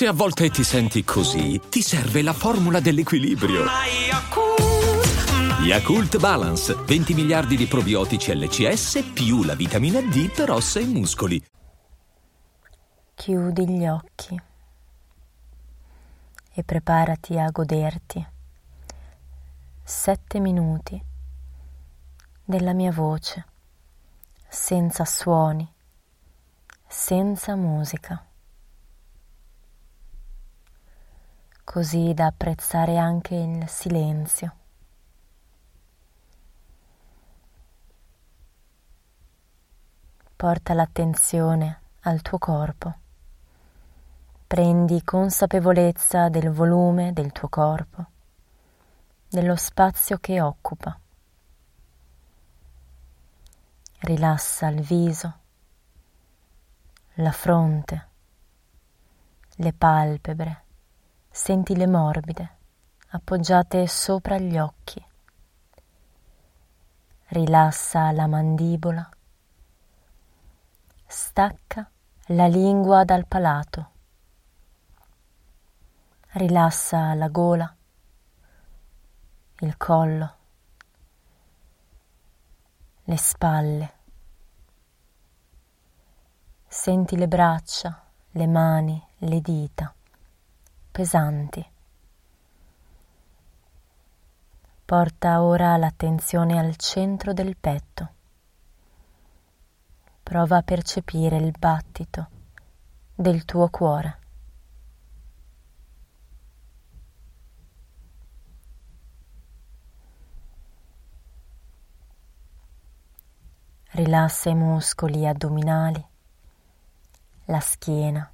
Se a volte ti senti così, ti serve la formula dell'equilibrio. Yakult Balance, 20 miliardi di probiotici LCS più la vitamina D per ossa e muscoli. Chiudi gli occhi e preparati a goderti sette minuti della mia voce, senza suoni, senza musica, così da apprezzare anche il silenzio. Porta l'attenzione al tuo corpo. Prendi consapevolezza del volume del tuo corpo, dello spazio che occupa. Rilassa il viso, la fronte, le palpebre, sentile morbide, appoggiate sopra gli occhi. Rilassa la mandibola, stacca la lingua dal palato rilassa la gola, il collo, le spalle. Senti le braccia, le mani, le dita, pesanti. Porta ora l'attenzione al centro del petto. Prova a percepire il battito del tuo cuore. Rilassa i muscoli addominali, la schiena,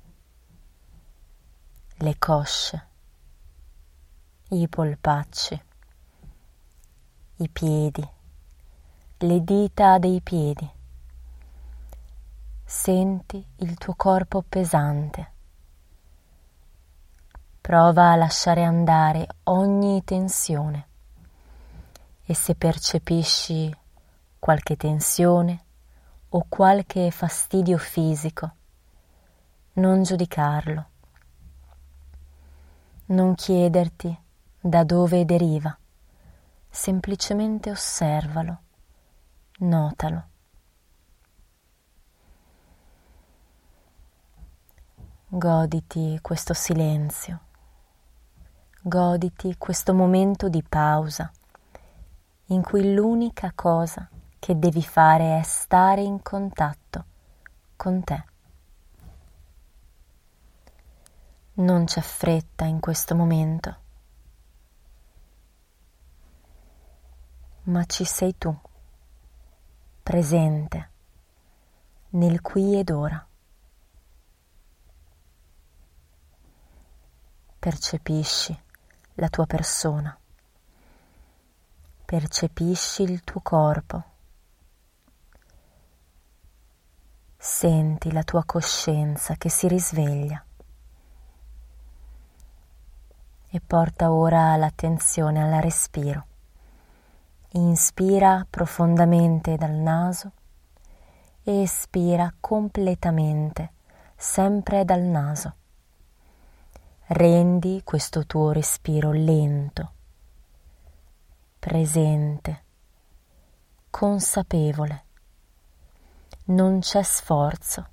le cosce, i polpacci, i piedi, le dita dei piedi. Senti il tuo corpo pesante. Prova a lasciare andare ogni tensione e se percepisci qualche tensione o qualche fastidio fisico. Non giudicarlo. Non chiederti da dove deriva, semplicemente osservalo, notalo. Goditi questo silenzio, goditi questo momento di pausa in cui l'unica cosa che devi fare è stare in contatto con te. Non c'è fretta in questo momento, ma ci sei tu, presente, nel qui ed ora. Percepisci la tua persona, percepisci il tuo corpo. Senti la tua coscienza che si risveglia e porta ora l'attenzione al respiro. Inspira profondamente dal naso e espira completamente, sempre dal naso. Rendi questo tuo respiro lento, presente, consapevole non c'è sforzo.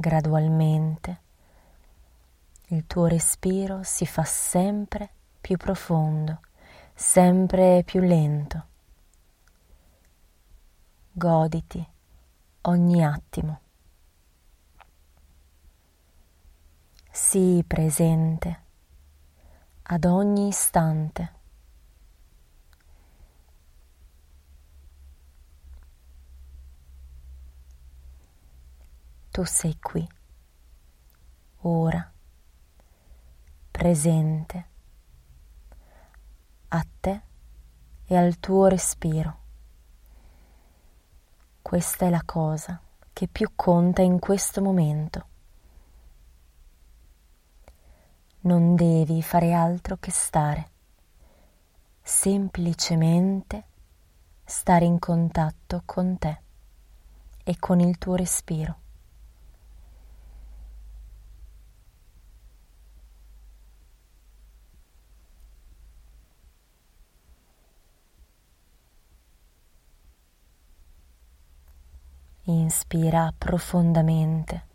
Gradualmente il tuo respiro si fa sempre più profondo, sempre più lento. Goditi ogni attimo. Sii presente ad ogni istante. Tu sei qui, ora, presente, a te e al tuo respiro. Questa è la cosa che più conta in questo momento. Non devi fare altro che stare, semplicemente stare in contatto con te. e con il tuo respiro. Inspira profondamente.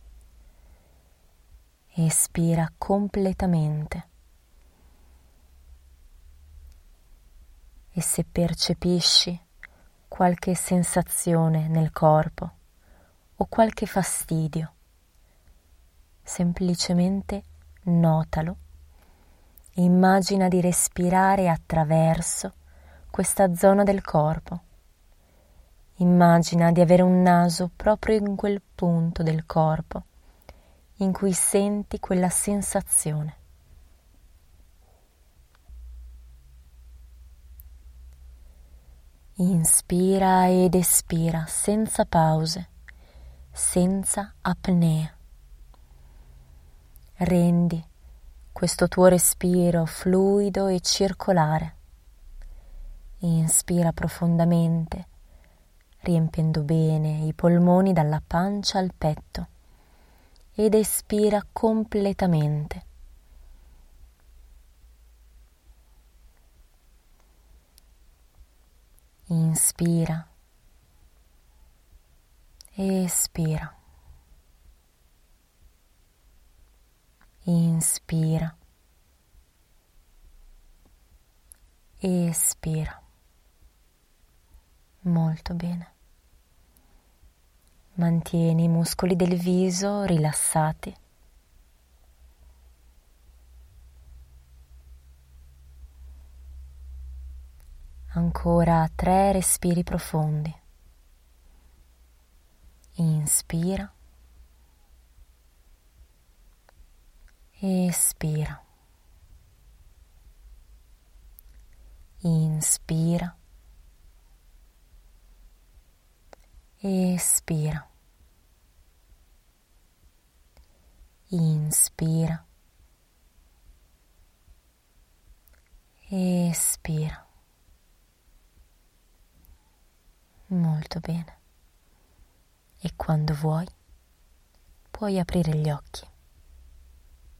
Espira completamente. E se percepisci qualche sensazione nel corpo o qualche fastidio, semplicemente notalo. Immagina di respirare attraverso questa zona del corpo Immagina di avere un naso proprio in quel punto del corpo in cui senti quella sensazione. Inspira ed espira senza pause, senza apnea. Rendi questo tuo respiro fluido e circolare. Inspira profondamente riempendo bene i polmoni dalla pancia al petto ed espira completamente. Inspira, espira, inspira, espira. Molto bene. Mantieni i muscoli del viso rilassati. Ancora tre respiri profondi. Inspira. Espira. Inspira. Espira. Inspira. Espira. Molto bene. E quando vuoi, puoi aprire gli occhi.